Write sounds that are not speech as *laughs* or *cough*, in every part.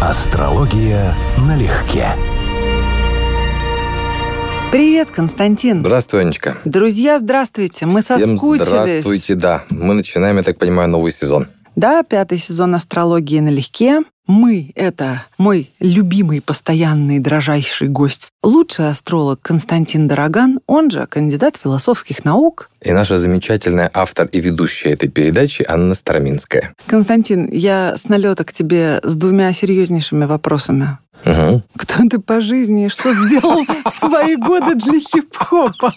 Астрология налегке. Привет, Константин. Здравствуй, Анечка. Друзья, здравствуйте. Мы Всем соскучились. здравствуйте, да. Мы начинаем, я так понимаю, новый сезон. Да, пятый сезон астрологии налегке. Мы — это мой любимый, постоянный, дрожайший гость. Лучший астролог Константин Дороган, он же кандидат философских наук. И наша замечательная автор и ведущая этой передачи Анна Староминская. Константин, я с налета к тебе с двумя серьезнейшими вопросами. Угу. Кто ты по жизни и что сделал в свои годы для хип-хопа?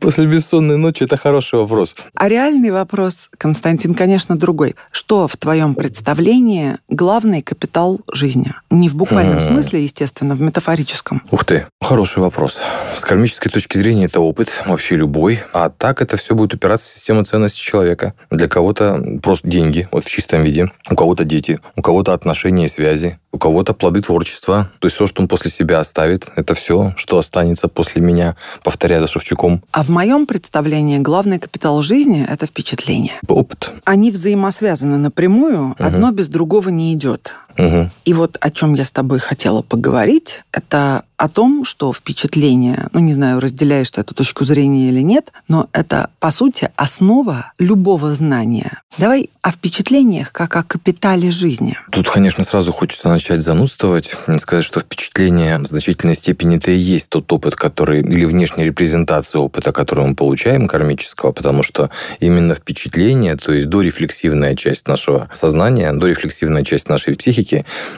После бессонной ночи это хороший вопрос. А реальный вопрос, Константин, конечно, другой. Что в твоем представлении главный капитал жизни? Не в буквальном М. смысле, естественно, в метафорическом. Ух ты, хороший вопрос. С кармической точки зрения это опыт, вообще любой. А так это все будет упираться в систему ценностей человека. Для кого-то просто деньги, вот в чистом виде. У кого-то дети, у кого-то отношения и связи, у кого-то плоды творчества. То есть все, что он после себя оставит, это все, что останется после меня, повторяя за Шевчуком. А в моем представлении главный капитал жизни – это впечатление. Опыт. Они взаимосвязаны напрямую, одно без другого не идет. Угу. И вот о чем я с тобой хотела поговорить, это о том, что впечатление, ну не знаю, разделяешь ты эту точку зрения или нет, но это, по сути, основа любого знания. Давай о впечатлениях как о капитале жизни. Тут, конечно, сразу хочется начать занудствовать, и сказать, что впечатление в значительной степени это и есть тот опыт, который, или внешняя репрезентация опыта, который мы получаем, кармического, потому что именно впечатление, то есть дорефлексивная часть нашего сознания, дорефлексивная часть нашей психики,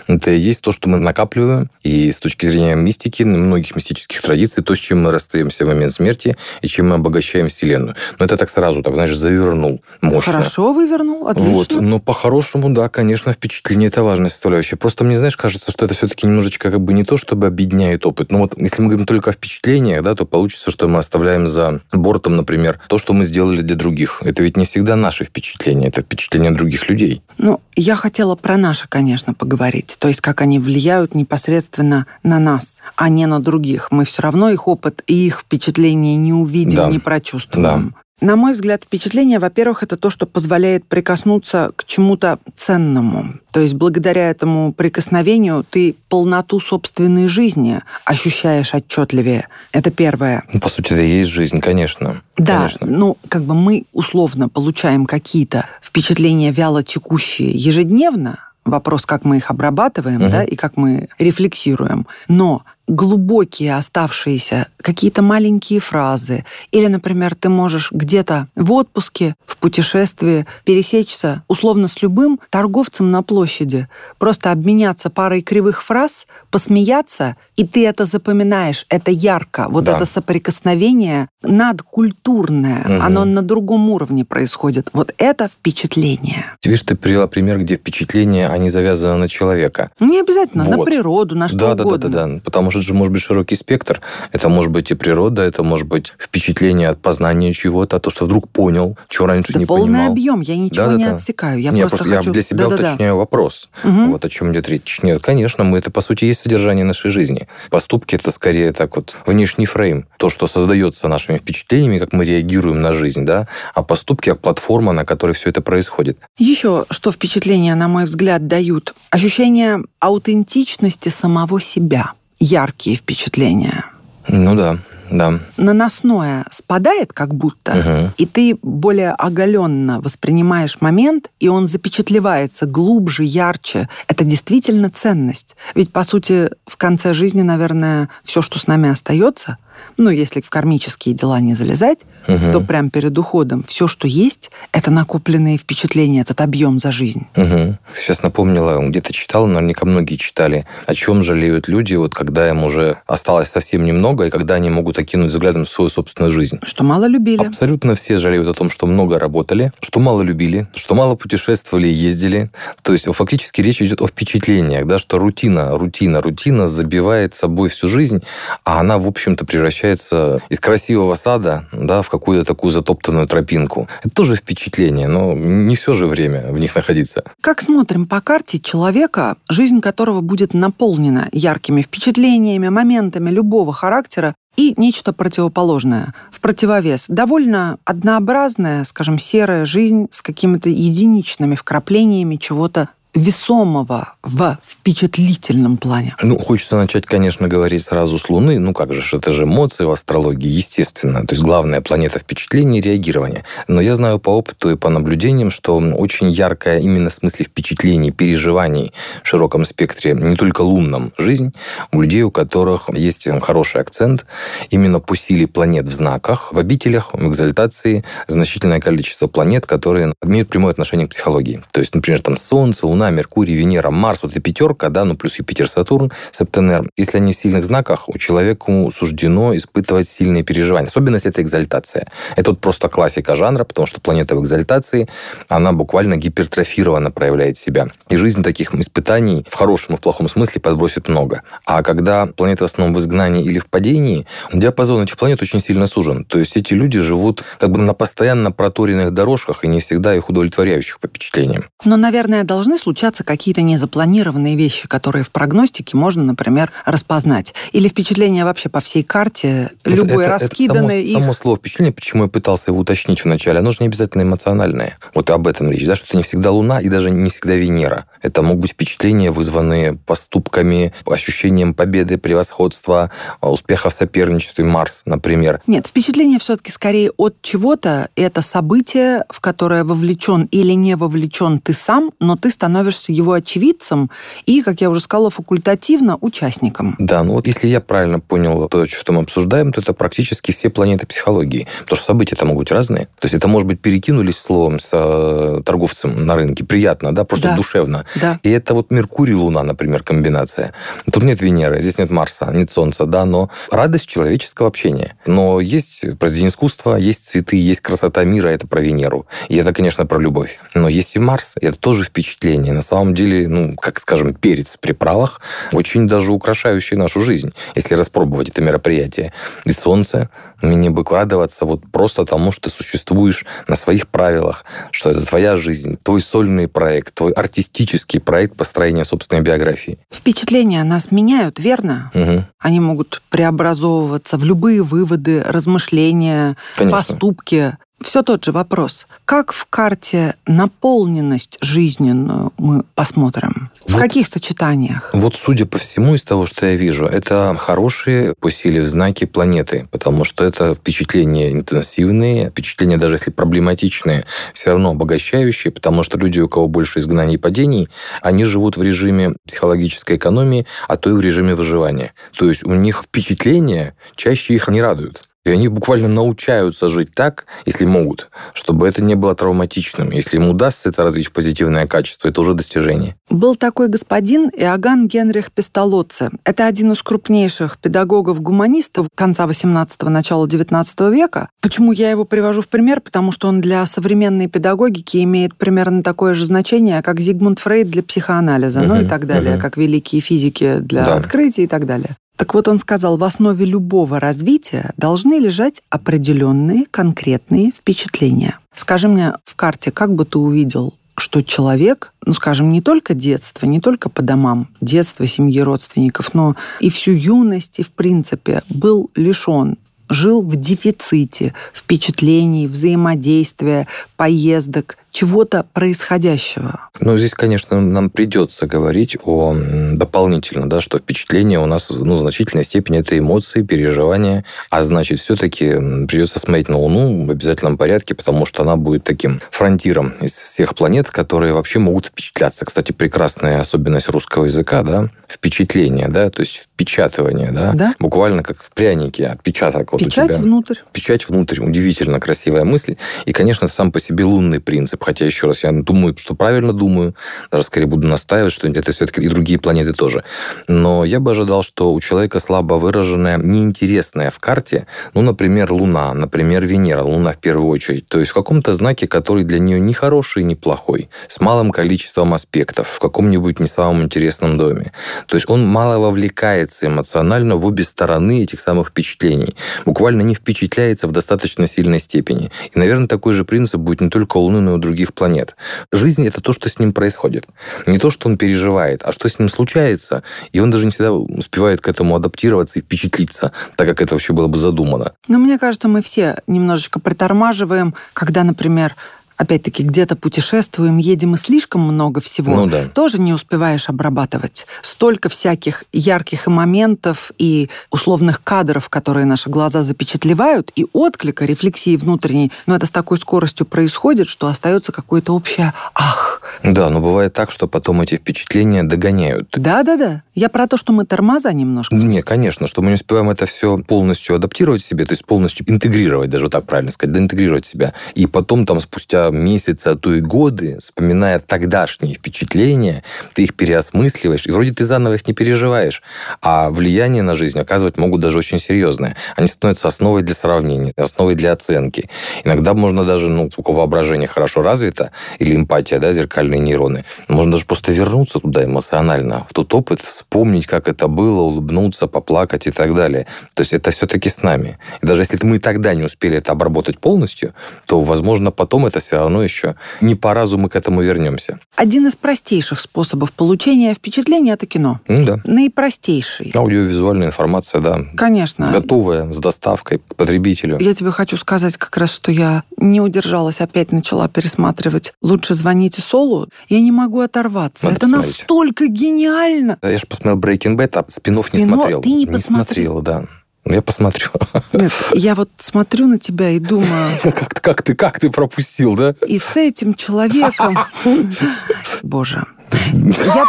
это и есть то, что мы накапливаем, и с точки зрения мистики, многих мистических традиций, то, с чем мы расстаемся в момент смерти, и чем мы обогащаем Вселенную. Но это так сразу, так, знаешь, завернул мощно. Хорошо вывернул, отлично. Вот, но по-хорошему, да, конечно, впечатление это важная составляющая. Просто мне, знаешь, кажется, что это все-таки немножечко как бы не то, чтобы объединяет опыт. Ну вот, если мы говорим только о впечатлениях, да, то получится, что мы оставляем за бортом, например, то, что мы сделали для других. Это ведь не всегда наши впечатления, это впечатления других людей. Ну, я хотела про наши, конечно, поговорить. То есть, как они влияют непосредственно на нас, а не на других. Мы все равно их опыт и их впечатления не увидим, Да. не прочувствуем. На мой взгляд, впечатление, во-первых, это то, что позволяет прикоснуться к чему-то ценному. То есть благодаря этому прикосновению ты полноту собственной жизни ощущаешь отчетливее. Это первое. Ну, по сути, это и есть жизнь, конечно. Да, Конечно. ну, как бы мы условно получаем какие-то впечатления вяло текущие ежедневно. Вопрос, как мы их обрабатываем, Мгм. да, и как мы рефлексируем. Но глубокие оставшиеся какие-то маленькие фразы. Или, например, ты можешь где-то в отпуске, в путешествии пересечься условно с любым торговцем на площади, просто обменяться парой кривых фраз, посмеяться, и ты это запоминаешь, это ярко. Вот Да. это соприкосновение надкультурное, Мгм. оно на другом уровне происходит. Вот это впечатление. Видишь, ты привела пример, где впечатления, они завязаны на человека. Не обязательно на Вот. природу, на что да, да, угодно. да, да, да. Потому что это же может быть широкий спектр. Это может быть и природа, это может быть впечатление от познания чего-то, то, что вдруг понял, чего раньше Да не полный понимал. объем, я ничего Да-да-да. не отсекаю. Я Не, просто, хочу... я для себя Да-да-да. уточняю вопрос. Мгм. Вот о чем идет речь. Нет, конечно, мы это, по сути, есть содержание нашей жизни. Поступки это скорее так вот внешний фрейм. То, что создается нашими впечатлениями, как мы реагируем на жизнь, да, а поступки как платформа, на которой все это происходит. Еще что впечатления, на мой взгляд, дают? Ощущение аутентичности самого себя. Яркие впечатления. Ну да, да. Наносное спадает как будто, Мгм. и ты более оголенно воспринимаешь момент, и он запечатлевается глубже, ярче. Это действительно ценность. Ведь, по сути, в конце жизни, наверное, все, что с нами остается, ну, если в кармические дела не залезать, Мгм. то прям перед уходом все, что есть, это накопленные впечатления, этот объем за жизнь. Мгм. Сейчас напомнила, где-то читал, наверняка многие читали, о чем жалеют люди, вот когда им уже осталось совсем немного, и когда они могут окинуть взглядом свою собственную жизнь. Что мало любили. Абсолютно все жалеют о том, что много работали, что мало любили, что мало путешествовали и ездили. То есть фактически речь идет о впечатлениях, да, что рутина, рутина, рутина забивает собой всю жизнь, а она, в общем-то, превращается из красивого сада да, в какую-то такую затоптанную тропинку. Это тоже впечатление, но не все же время в них находиться. Как смотрим по карте человека, жизнь которого будет наполнена яркими впечатлениями, моментами любого характера, и нечто противоположное. В противовес. Довольно однообразная, скажем, серая жизнь с какими-то единичными вкраплениями чего-то весомого в впечатлительном плане? Ну, хочется начать, конечно, говорить сразу с Луны. Ну, как же, это же эмоции в астрологии, естественно. То есть главная планета впечатлений и реагирования. Но я знаю по опыту и по наблюдениям, что очень яркая именно в смысле впечатлений, переживаний в широком спектре, не только лунном, жизнь у людей, у которых есть хороший акцент именно по силе планет в знаках, в обителях, в экзальтации, значительное количество планет, которые имеют прямое отношение к психологии. То есть, например, там Солнце, Луна, Луна, Меркурий, Венера, Марс, вот эта пятерка, да, ну плюс Юпитер, Сатурн, Септенер. Если они в сильных знаках, у человека суждено испытывать сильные переживания, особенно если это экзальтация. Это вот просто классика жанра, потому что планета в экзальтации, она буквально гипертрофированно проявляет себя. И жизнь таких испытаний в хорошем и в плохом смысле подбросит много. А когда планета в основном в изгнании или в падении, диапазон этих планет очень сильно сужен. То есть эти люди живут как бы на постоянно проторенных дорожках и не всегда их удовлетворяющих по впечатлениям. Но, наверное, должны случаться случаться какие-то незапланированные вещи, которые в прогностике можно, например, распознать. Или впечатление вообще по всей карте, любое это, раскиданное. Это само, их... само слово впечатление, почему я пытался его уточнить вначале, оно же не обязательно эмоциональное. Вот об этом речь, да, что это не всегда Луна и даже не всегда Венера. Это могут быть впечатления, вызванные поступками, ощущением победы, превосходства, успеха в соперничестве, Марс, например. Нет, впечатление все-таки скорее от чего-то. Это событие, в которое вовлечен или не вовлечен ты сам, но ты становишься становишься его очевидцем и, как я уже сказала, факультативно участником. Да, ну вот если я правильно понял то, что мы обсуждаем, то это практически все планеты психологии. Потому что события-то могут быть разные. То есть это, может быть, перекинулись словом с э, торговцем на рынке. Приятно, да, просто да. душевно. Да. И это вот Меркурий, Луна, например, комбинация. Тут нет Венеры, здесь нет Марса, нет Солнца, да, но радость человеческого общения. Но есть произведение искусства, есть цветы, есть красота мира, это про Венеру. И это, конечно, про любовь. Но есть и Марс, и это тоже впечатление на самом деле, ну, как скажем, перец в приправах, очень даже украшающий нашу жизнь, если распробовать это мероприятие. И солнце, мне бы радоваться вот просто тому, что ты существуешь на своих правилах, что это твоя жизнь, твой сольный проект, твой артистический проект построения собственной биографии. Впечатления нас меняют, верно? Угу. Они могут преобразовываться в любые выводы, размышления, Конечно. поступки. Все тот же вопрос. Как в карте наполненность жизненную мы посмотрим? В вот, каких сочетаниях? Вот, судя по всему, из того, что я вижу, это хорошие по силе в знаки планеты, потому что это впечатления интенсивные, впечатления, даже если проблематичные, все равно обогащающие, потому что люди, у кого больше изгнаний и падений, они живут в режиме психологической экономии, а то и в режиме выживания. То есть у них впечатления чаще их не радуют. И они буквально научаются жить так, если могут, чтобы это не было травматичным. Если им удастся это развить в позитивное качество, это уже достижение. Был такой господин Иоганн Генрих Пестолоцци. Это один из крупнейших педагогов-гуманистов конца 18-го, начала 19 века. Почему я его привожу в пример? Потому что он для современной педагогики имеет примерно такое же значение, как Зигмунд Фрейд для психоанализа, угу, ну и так далее, угу. как великие физики для да. открытий и так далее. Так вот он сказал, в основе любого развития должны лежать определенные конкретные впечатления. Скажи мне в карте, как бы ты увидел что человек, ну, скажем, не только детство, не только по домам, детство, семьи, родственников, но и всю юность, и в принципе был лишен жил в дефиците впечатлений, взаимодействия, поездок, чего-то происходящего. Ну, здесь, конечно, нам придется говорить о дополнительно, да, что впечатление у нас, ну, в значительной степени это эмоции, переживания, а значит, все-таки придется смотреть на Луну в обязательном порядке, потому что она будет таким фронтиром из всех планет, которые вообще могут впечатляться. Кстати, прекрасная особенность русского языка, да, впечатление, да, то есть впечатывание, да, да? буквально как в прянике, отпечаток вот Печать у тебя. внутрь. Печать внутрь, удивительно красивая мысль. И, конечно, сам по себе лунный принцип, хотя еще раз я думаю, что правильно думаю, даже скорее буду настаивать, что это все-таки и другие планеты тоже. Но я бы ожидал, что у человека слабо выраженная, неинтересная в карте, ну, например, Луна, например, Венера, Луна в первую очередь, то есть в каком-то знаке, который для нее не хороший, не плохой, с малым количеством аспектов, в каком-нибудь не самом интересном доме. То есть он мало вовлекается эмоционально в обе стороны этих самых впечатлений, буквально не впечатляется в достаточно сильной степени. И, наверное, такой же принцип будет не только у Луны, но и у других планет. Жизнь – это то, что с ним происходит. Не то, что он переживает, а что с ним случается, и он даже не всегда успевает к этому адаптироваться и впечатлиться, так как это вообще было бы задумано. Но мне кажется, мы все немножечко притормаживаем, когда, например, опять-таки, где-то путешествуем, едем и слишком много всего, ну, да. тоже не успеваешь обрабатывать. Столько всяких ярких и моментов, и условных кадров, которые наши глаза запечатлевают, и отклика, рефлексии внутренней, но это с такой скоростью происходит, что остается какое-то общее «ах». Да, но бывает так, что потом эти впечатления догоняют. Да-да-да. Я про то, что мы тормоза немножко. Не, конечно, что мы не успеваем это все полностью адаптировать себе, то есть полностью интегрировать, даже так правильно сказать, доинтегрировать себя. И потом там спустя месяцы, а то и годы, вспоминая тогдашние впечатления, ты их переосмысливаешь, и вроде ты заново их не переживаешь. А влияние на жизнь оказывать могут даже очень серьезное. Они становятся основой для сравнения, основой для оценки. Иногда можно даже, ну, у воображение хорошо развито, или эмпатия, да, зеркальные нейроны, можно даже просто вернуться туда эмоционально, в тот опыт, вспомнить, как это было, улыбнуться, поплакать и так далее. То есть это все-таки с нами. И даже если мы тогда не успели это обработать полностью, то, возможно, потом это все равно еще не по разу мы к этому вернемся. Один из простейших способов получения впечатления – это кино. Ну да. Наипростейший. Аудиовизуальная информация, да. Конечно. Готовая, с доставкой к потребителю. Я тебе хочу сказать как раз, что я не удержалась, опять начала пересматривать «Лучше звоните Солу». Я не могу оторваться. Надо это посмотреть. настолько гениально. Я же посмотрел Breaking Bad, а спинов не Спин-офф смотрел. ты не посмотрел, да. Я посмотрю. *laughs* Нет, я вот смотрю на тебя и думаю, *laughs* Как, как ты, как ты пропустил, да? и с этим человеком... *laughs* Боже. Я,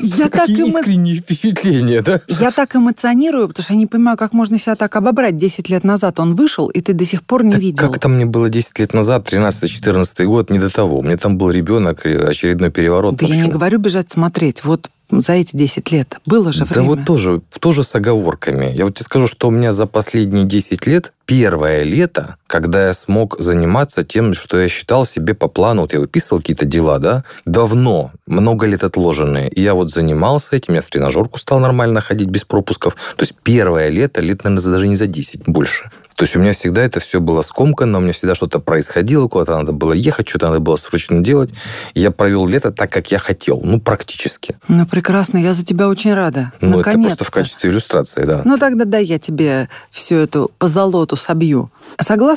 я, так Какие эмо- искренние впечатления, да? я так эмоционирую, потому что я не понимаю, как можно себя так обобрать. Десять лет назад он вышел, и ты до сих пор не Так видел. Как там мне было 10 лет назад, 13-14 год, не до того. У меня там был ребенок, очередной переворот. Да я не говорю бежать смотреть. Вот за эти 10 лет было же Да время. вот тоже, тоже с оговорками. Я вот тебе скажу, что у меня за последние 10 лет первое лето, когда я смог заниматься тем, что я считал себе по плану, вот я выписывал какие-то дела, да, давно, много лет отложенные. И я вот занимался этим, я в тренажерку стал нормально ходить без пропусков. То есть первое лето, лет, наверное, даже не за 10, больше. То есть у меня всегда это все было скомкано, у меня всегда что-то происходило, куда-то надо было ехать, что-то надо было срочно делать. Я провел лето так, как я хотел, ну, практически. Ну, прекрасно, я за тебя очень рада. Ну, это Наконец-то. просто в качестве иллюстрации, да. Ну, тогда дай я тебе всю эту позолоту собью.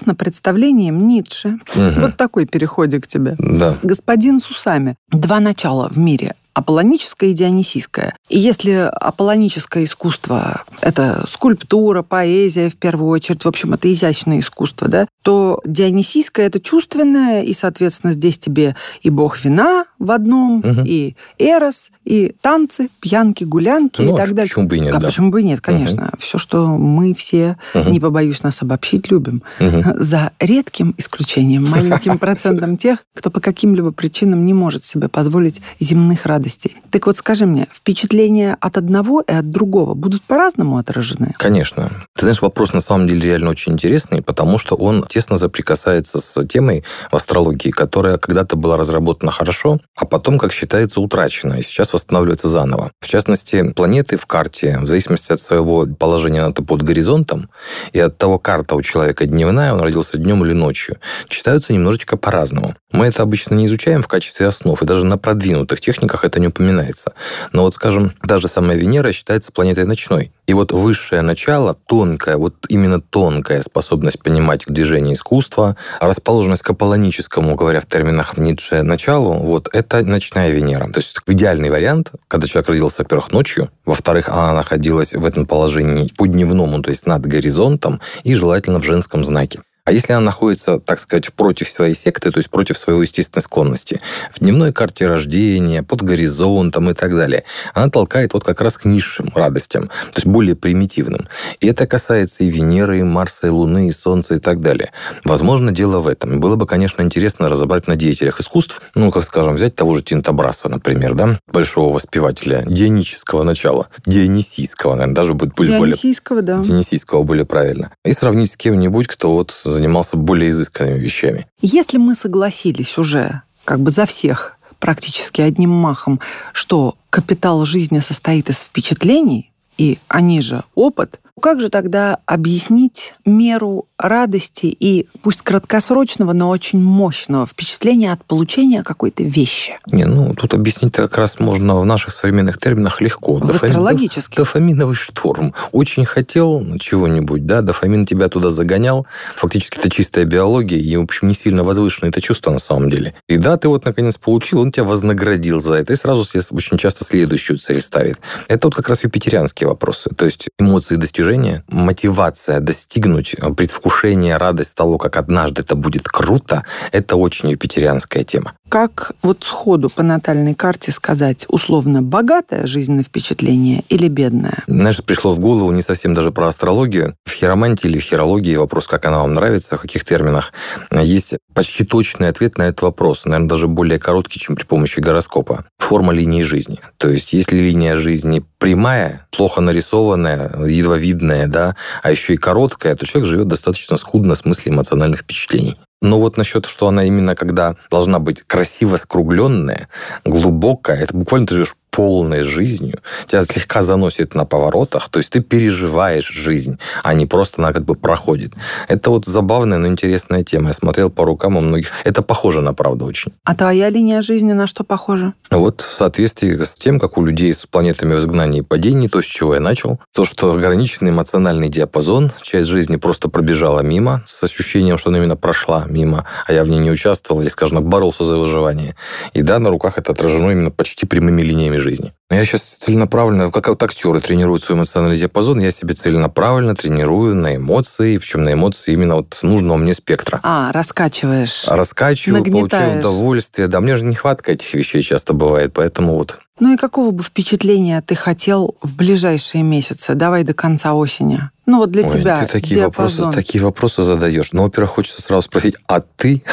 Согласно представлениям Ницше, Мгм. вот такой переходик тебе. Да. Господин с усами. Два начала в мире аполлоническое и дионисийское. Если аполлоническое искусство — это скульптура, поэзия в первую очередь, в общем, это изящное искусство, да, то дионисийское — это чувственное, и, соответственно, здесь тебе и бог вина в одном, Мгм. и эрос, и танцы, пьянки, гулянки Ну, и так далее. почему бы и нет, А да. почему бы и нет, конечно. Все, что мы все, Мгм. не побоюсь нас обобщить, любим. Мгм. За редким исключением, маленьким процентом тех, кто по каким-либо причинам не может себе позволить земных радостей. Так вот, скажи мне, впечатления от одного и от другого будут по-разному отражены? Конечно. Ты знаешь, вопрос на самом деле реально очень интересный, потому что он тесно соприкасается с темой в астрологии, которая когда-то была разработана хорошо, а потом, как считается, утрачена, и сейчас восстанавливается заново. В частности, планеты в карте, в зависимости от своего положения под горизонтом и от того, карта у человека дневная, он родился днем или ночью, читаются немножечко по-разному. Мы это обычно не изучаем в качестве основ, и даже на продвинутых техниках это не упоминается. Но вот, скажем, та же самая Венера считается планетой ночной. И вот высшее начало, тонкая, вот именно тонкая способность понимать движение искусства, расположенность к аполлоническому, говоря в терминах Ницше, началу, вот это ночная Венера. То есть идеальный вариант, когда человек родился, во-первых, ночью, во-вторых, она находилась в этом положении по дневному, то есть над горизонтом, и желательно в женском знаке. А если она находится, так сказать, против своей секты, то есть против своей естественной склонности, в дневной карте рождения, под горизонтом и так далее, она толкает вот как раз к низшим радостям, то есть более примитивным. И это касается и Венеры, и Марса, и Луны, и Солнца и так далее. Возможно, дело в этом. Было бы, конечно, интересно разобрать на деятелях искусств, ну, как скажем, взять того же Тинтобраса, например, да, большого воспевателя дионического начала, дионисийского, наверное, даже будет более Дионисийского, да. Денисийского более правильно. И сравнить с кем-нибудь, кто вот занимался более изысканными вещами. Если мы согласились уже как бы за всех практически одним махом, что капитал жизни состоит из впечатлений, и они же опыт, Как же тогда объяснить меру радости и пусть краткосрочного, но очень мощного впечатления от получения какой-то вещи? Не, ну тут объяснить как раз можно в наших современных терминах легко. В астрологически. Дофаминовый шторм. Очень хотел чего-нибудь, да, дофамин тебя туда загонял. Фактически это чистая биология, и, в общем, не сильно возвышенное это чувство на самом деле. И да, ты вот наконец получил, он тебя вознаградил за это, и сразу очень часто следующую цель ставит. Это вот как раз юпитерианские вопросы. То есть эмоции достижения, мотивация достигнуть, предвкушение, радость того, как однажды это будет круто, это очень юпитерианская тема. Как вот сходу по натальной карте сказать, условно, богатое жизненное впечатление или бедное? Знаешь, пришло в голову не совсем даже про астрологию. В хиромантии или в хирологии вопрос, как она вам нравится, в каких терминах, есть почти точный ответ на этот вопрос. Наверное, даже более короткий, чем при помощи гороскопа. Форма линии жизни. То есть, если линия жизни прямая, плохо нарисованная, едва видная, да, а еще и короткая, то человек живет достаточно скудно в смысле эмоциональных впечатлений. Но вот насчет, что она именно когда должна быть красиво скругленная, глубокая, это буквально ты живешь полной жизнью, тебя слегка заносит на поворотах, то есть ты переживаешь жизнь, а не просто она как бы проходит. Это вот забавная, но интересная тема. Я смотрел по рукам у многих. Это похоже на правду очень. А твоя линия жизни на что похожа? Вот в соответствии с тем, как у людей с планетами в изгнании и падении, то, с чего я начал, то, что ограниченный эмоциональный диапазон, часть жизни просто пробежала мимо, с ощущением, что она именно прошла мимо, а я в ней не участвовал или, скажем, боролся за выживание. И да, на руках это отражено именно почти прямыми линиями жизни. Я сейчас целенаправленно, как вот актеры тренируют свой эмоциональный диапазон, я себе целенаправленно тренирую на эмоции, причем на эмоции именно вот нужного мне спектра. А, раскачиваешь. Раскачиваю, нагнетаешь. получаю удовольствие. Да, мне же нехватка этих вещей часто бывает, поэтому вот ну и какого бы впечатления ты хотел в ближайшие месяцы? Давай до конца осени. Ну вот для Ой, тебя ты такие диапазон. вопросы, такие вопросы задаешь. Но, во-первых, хочется сразу спросить, а ты?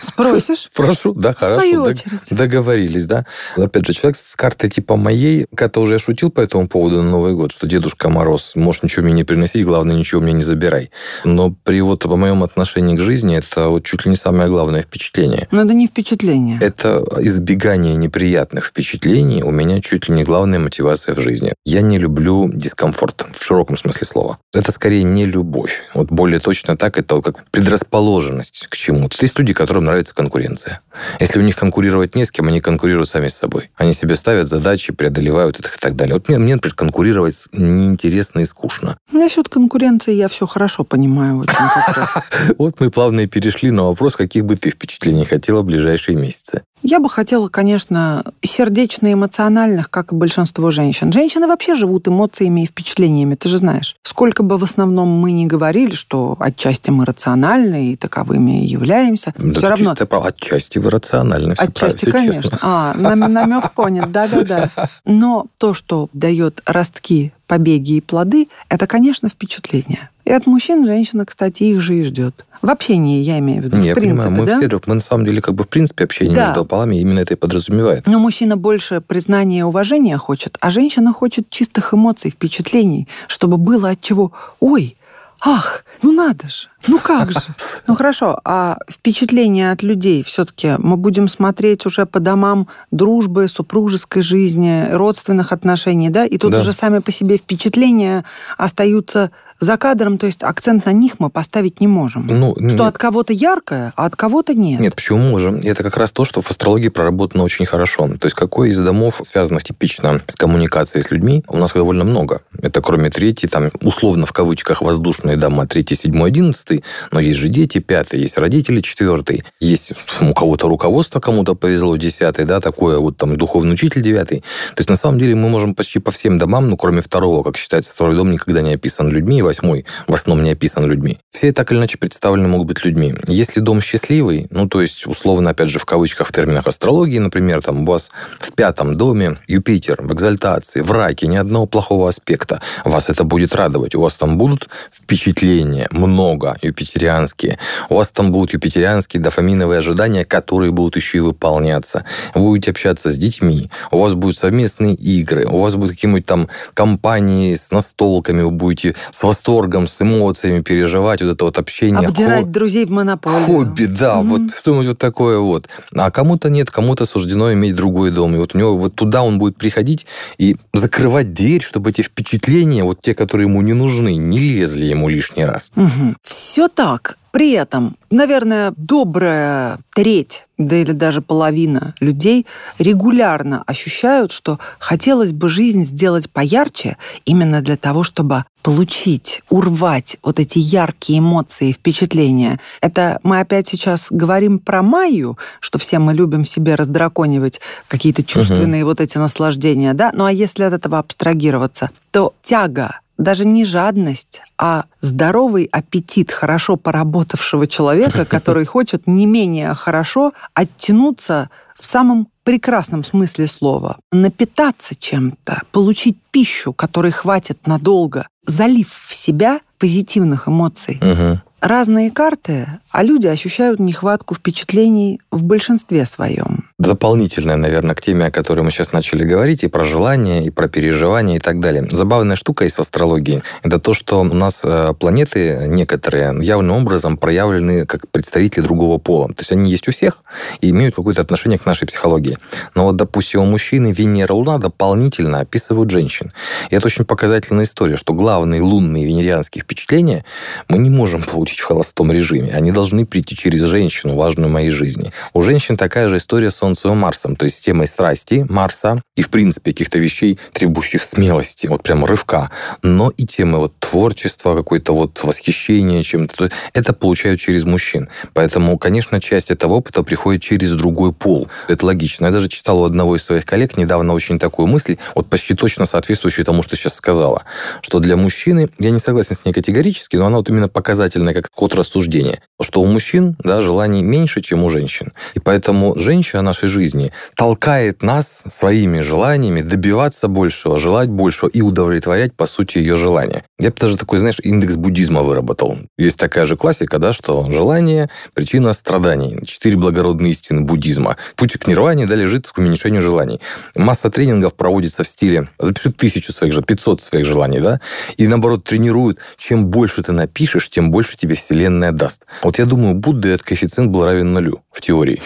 Спросишь? *laughs* Спрошу, да, хорошо. В свою очередь. Договорились, да. Опять же, человек с картой типа моей, как-то уже я шутил по этому поводу на Новый год, что Дедушка Мороз, можешь ничего мне не приносить, главное, ничего мне не забирай. Но при вот по моем отношении к жизни это вот чуть ли не самое главное впечатление. Но это не впечатление. Это избегание неприятных впечатлений у меня чуть ли не главная мотивация в жизни. Я не люблю дискомфорт в широком смысле слова слова. Это скорее не любовь. Вот более точно так, это как предрасположенность к чему-то. Есть люди, которым нравится конкуренция. Если у них конкурировать не с кем, они конкурируют сами с собой. Они себе ставят задачи, преодолевают их и так далее. Вот мне, мне например, конкурировать неинтересно и скучно. Насчет конкуренции я все хорошо понимаю. *laughs* Вот мы плавно и перешли на вопрос, каких бы ты впечатлений хотела в ближайшие месяцы. Я бы хотела, конечно, сердечно-эмоциональных, как и большинство женщин. Женщины вообще живут эмоциями и впечатлениями, ты же знаешь. Сколько бы в основном мы не говорили, что отчасти мы рациональны и таковыми являемся, да все равно... Прав... Отчасти вы рациональны. Отчасти, прав, конечно. Честно. А, намек понят, да-да-да. Но то, что дает ростки побеги и плоды, это, конечно, впечатление. И от мужчин женщина, кстати, их же и ждет. В общении, я имею в виду, Не, в принципе, понимаю, мы да? все, мы на самом деле как бы в принципе общение да. между полами именно это и подразумевает. Но мужчина больше признания и уважения хочет, а женщина хочет чистых эмоций, впечатлений, чтобы было от чего «Ой, ах, ну надо же, ну как же. *laughs* Ну хорошо, а впечатления от людей все-таки мы будем смотреть уже по домам дружбы, супружеской жизни, родственных отношений, да? И тут да. уже сами по себе впечатления остаются за кадром, то есть акцент на них мы поставить не можем. Ну, что нет. от кого-то яркое, а от кого-то нет. Нет, почему можем? И это как раз то, что в астрологии проработано очень хорошо. То есть какой из домов, связанных типично с коммуникацией с людьми, у нас довольно много. Это кроме третьей, там, условно в кавычках, воздушные дома, третий, седьмой, одиннадцатый, но есть же дети, пятый, есть родители, четвертый, есть *laughs* у кого-то руководство, кому-то повезло, десятый, да, такое вот там духовный учитель, девятый. То есть на самом деле мы можем почти по всем домам, ну, кроме второго, как считается, второй дом никогда не описан людьми, восьмой в основном не описан людьми. Все так или иначе представлены могут быть людьми. Если дом счастливый, ну, то есть, условно, опять же, в кавычках, в терминах астрологии, например, там у вас в пятом доме Юпитер в экзальтации, в раке, ни одного плохого аспекта. Вас это будет радовать. У вас там будут впечатления много, юпитерианские. У вас там будут юпитерианские дофаминовые ожидания, которые будут еще и выполняться. Вы будете общаться с детьми, у вас будут совместные игры, у вас будут какие-нибудь там компании с настолками, вы будете с восторгом, с эмоциями переживать вот это вот общение. Обдирать Хо... друзей в монополию. Хобби, да, mm-hmm. вот что-нибудь вот такое вот. А кому-то нет, кому-то суждено иметь другой дом. И вот у него вот туда он будет приходить и закрывать дверь, чтобы эти впечатления, вот те, которые ему не нужны, не лезли ему лишний раз. Угу. Все так. При этом, наверное, добрая треть, да или даже половина людей регулярно ощущают, что хотелось бы жизнь сделать поярче именно для того, чтобы получить, урвать вот эти яркие эмоции, впечатления. Это мы опять сейчас говорим про Майю, что все мы любим себе раздраконивать какие-то чувственные угу. вот эти наслаждения, да? Ну а если от этого абстрагироваться, то тяга даже не жадность, а здоровый аппетит хорошо поработавшего человека, *laughs* который хочет не менее хорошо оттянуться в самом прекрасном смысле слова, напитаться чем-то, получить пищу, которой хватит надолго, залив в себя позитивных эмоций. Угу. Разные карты, а люди ощущают нехватку впечатлений в большинстве своем дополнительное, наверное, к теме, о которой мы сейчас начали говорить, и про желания, и про переживания, и так далее. Забавная штука есть в астрологии. Это то, что у нас э, планеты некоторые явным образом проявлены как представители другого пола. То есть они есть у всех и имеют какое-то отношение к нашей психологии. Но вот, допустим, у мужчины Венера, Луна дополнительно описывают женщин. И это очень показательная история, что главные лунные венерианские впечатления мы не можем получить в холостом режиме. Они должны прийти через женщину, важную в моей жизни. У женщин такая же история с Солнцем Марсом, то есть с темой страсти Марса и, в принципе, каких-то вещей, требующих смелости, вот прямо рывка, но и темы вот творчества, какое-то вот восхищение чем-то. Это получают через мужчин. Поэтому, конечно, часть этого опыта приходит через другой пол. Это логично. Я даже читал у одного из своих коллег недавно очень такую мысль, вот почти точно соответствующую тому, что сейчас сказала, что для мужчины, я не согласен с ней категорически, но она вот именно показательная как код рассуждения, что у мужчин да, желаний меньше, чем у женщин. И поэтому женщина, наша нашей жизни толкает нас своими желаниями добиваться большего, желать большего и удовлетворять, по сути, ее желания. Я бы даже такой, знаешь, индекс буддизма выработал. Есть такая же классика, да, что желание – причина страданий. Четыре благородные истины буддизма. Путь к нирване, да, лежит к уменьшению желаний. Масса тренингов проводится в стиле запиши тысячу своих же, 500 своих желаний, да, и наоборот тренируют, чем больше ты напишешь, тем больше тебе Вселенная даст. Вот я думаю, Будда этот коэффициент был равен нулю в теории.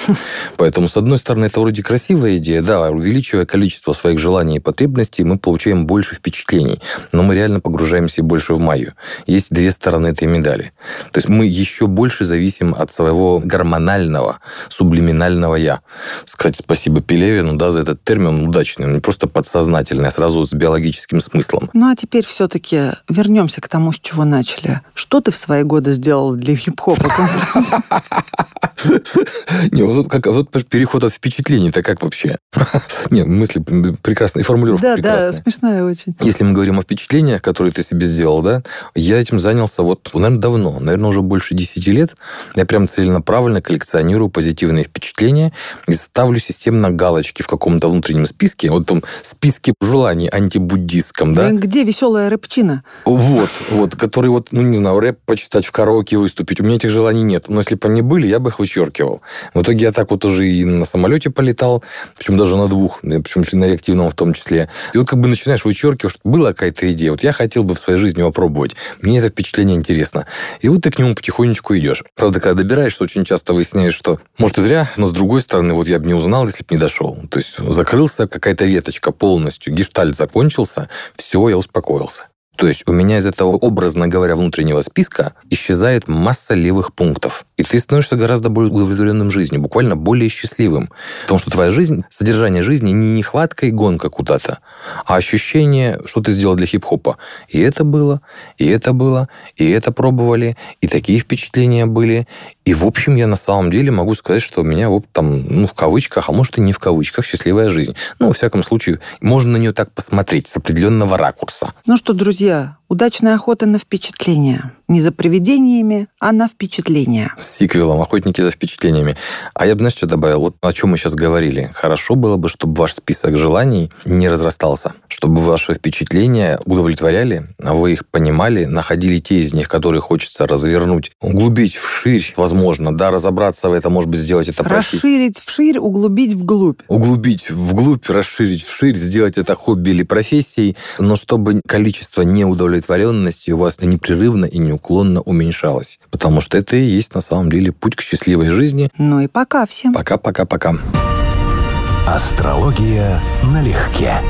Поэтому, с одной стороны, это вроде красивая идея, да, увеличивая количество своих желаний и потребностей, мы получаем больше впечатлений, но мы реально погружаемся больше в майю. Есть две стороны этой медали. То есть мы еще больше зависим от своего гормонального, сублиминального «я». Сказать спасибо Пелевину, да, за этот термин, удачный, он не просто подсознательный, а сразу с биологическим смыслом. Ну, а теперь все-таки вернемся к тому, с чего начали. Что ты в свои годы сделал для хип-хопа, *laughs* Не, вот как вот переход от впечатлений-то как вообще? *laughs* Нет, мысли прекрасные, формулировка да, прекрасная. Да, смешная очень. Если мы говорим о впечатлениях, которые ты себе сделал, да, я этим занялся вот, наверное, давно, наверное, уже больше 10 лет. Я прям целенаправленно коллекционирую позитивные впечатления и ставлю системно галочки в каком-то внутреннем списке, вот там списке желаний антибуддистском, да. Где веселая рэпчина? Вот, вот, который вот, ну, не знаю, рэп почитать в караоке выступить. У меня этих желаний нет. Но если бы они были, я бы их вычеркивал. В итоге я так вот уже и на самолете полетал, причем даже на двух, причем на реактивном в том числе. И вот как бы начинаешь вычеркивать, что была какая-то идея, вот я хотел бы в своей жизни попробовать, мне это впечатление интересно. И вот ты к нему потихонечку идешь. Правда, когда добираешься, очень часто выясняешь, что, может, и зря, но с другой стороны, вот я бы не узнал, если бы не дошел. То есть закрылся какая-то веточка полностью, гештальт закончился, все, я успокоился. То есть у меня из этого, образно говоря, внутреннего списка исчезает масса левых пунктов. И ты становишься гораздо более удовлетворенным жизнью, буквально более счастливым. Потому что твоя жизнь, содержание жизни не нехватка и гонка куда-то, а ощущение, что ты сделал для хип-хопа. И это было, и это было, и это пробовали, и такие впечатления были. И, в общем, я на самом деле могу сказать, что у меня вот там, ну, в кавычках, а может и не в кавычках, счастливая жизнь. Ну, во всяком случае, можно на нее так посмотреть с определенного ракурса. Ну что, друзья, друзья, Удачная охота на впечатления. Не за привидениями, а на впечатления. С сиквелом «Охотники за впечатлениями». А я бы, знаешь, что добавил? Вот о чем мы сейчас говорили. Хорошо было бы, чтобы ваш список желаний не разрастался. Чтобы ваши впечатления удовлетворяли, а вы их понимали, находили те из них, которые хочется развернуть, углубить вширь, возможно, да, разобраться в этом, может быть, сделать это Расширить вширь, углубить вглубь. Углубить вглубь, расширить вширь, сделать это хобби или профессией, но чтобы количество неудовлетворенности у вас непрерывно и неуклонно уменьшалось. Потому что это и есть на самом деле путь к счастливой жизни. Ну и пока всем. Пока-пока-пока. Астрология налегке.